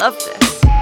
love this.